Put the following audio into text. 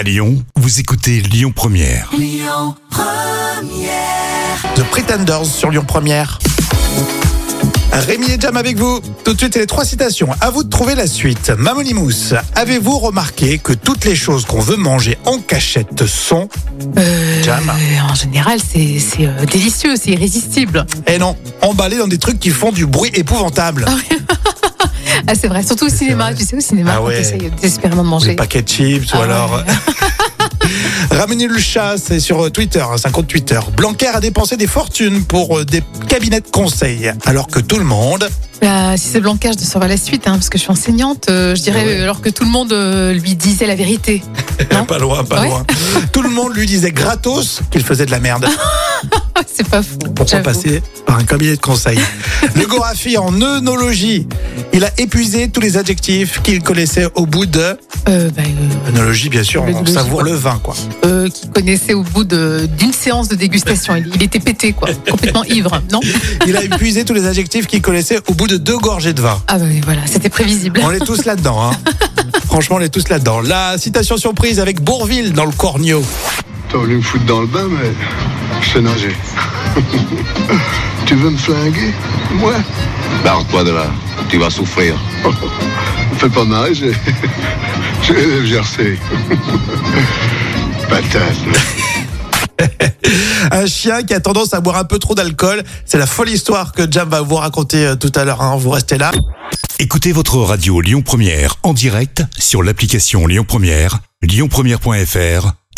À Lyon, vous écoutez Lyon Première. The Pretenders sur Lyon Première. Rémi et Jam avec vous. Tout de suite, les trois citations. À vous de trouver la suite. Mamonimous, avez-vous remarqué que toutes les choses qu'on veut manger en cachette sont Euh, Jam. En général, c'est c'est, euh, délicieux, c'est irrésistible. Eh non, emballées dans des trucs qui font du bruit épouvantable. Ah, c'est vrai, surtout au cinéma. Tu sais, au cinéma, Ah ouais. essayes désespérément de Des manger. paquets de chips ou Ah alors. ouais. Ramenez le chat, c'est sur euh, Twitter, c'est un compte Twitter. Blanquer a dépensé des fortunes pour euh, des cabinets de conseil, alors que tout le monde. Bah, si c'est Blanca, je savoir la suite, hein, parce que je suis enseignante. euh, je dirais, ouais. euh, alors que tout le monde euh, lui disait la vérité. Pas loin, pas Ouais. loin. Tout le monde lui disait gratos qu'il faisait de la merde. C'est pas fou. Pourquoi passer par un cabinet de conseil Le Gorafi en œnologie. Il a épuisé tous les adjectifs qu'il connaissait au bout de. Euh, bah, euh, Œnologie, bien sûr, on savoure le vin, quoi. euh, qui connaissait au bout de- d'une séance de dégustation. Il, il était pété, quoi. Complètement ivre, non Il a épuisé tous les adjectifs qu'il connaissait au bout de deux gorgées de vin. Ah, bah voilà, c'était prévisible. On est tous là-dedans, hein. Franchement, on est tous là-dedans. La citation surprise avec Bourville dans le Cornio. T'as voulu me foutre dans le bain, mais je sais nager. tu veux me flinguer Moi? Barre-toi de là, tu vas souffrir. Fais pas mal, j'ai. J'ai gercé. Patate. Un chien qui a tendance à boire un peu trop d'alcool. C'est la folle histoire que Jam va vous raconter euh, tout à l'heure. hein. Vous restez là. Écoutez votre radio Lyon Première en direct sur l'application Lyon Première, lyonpremière.fr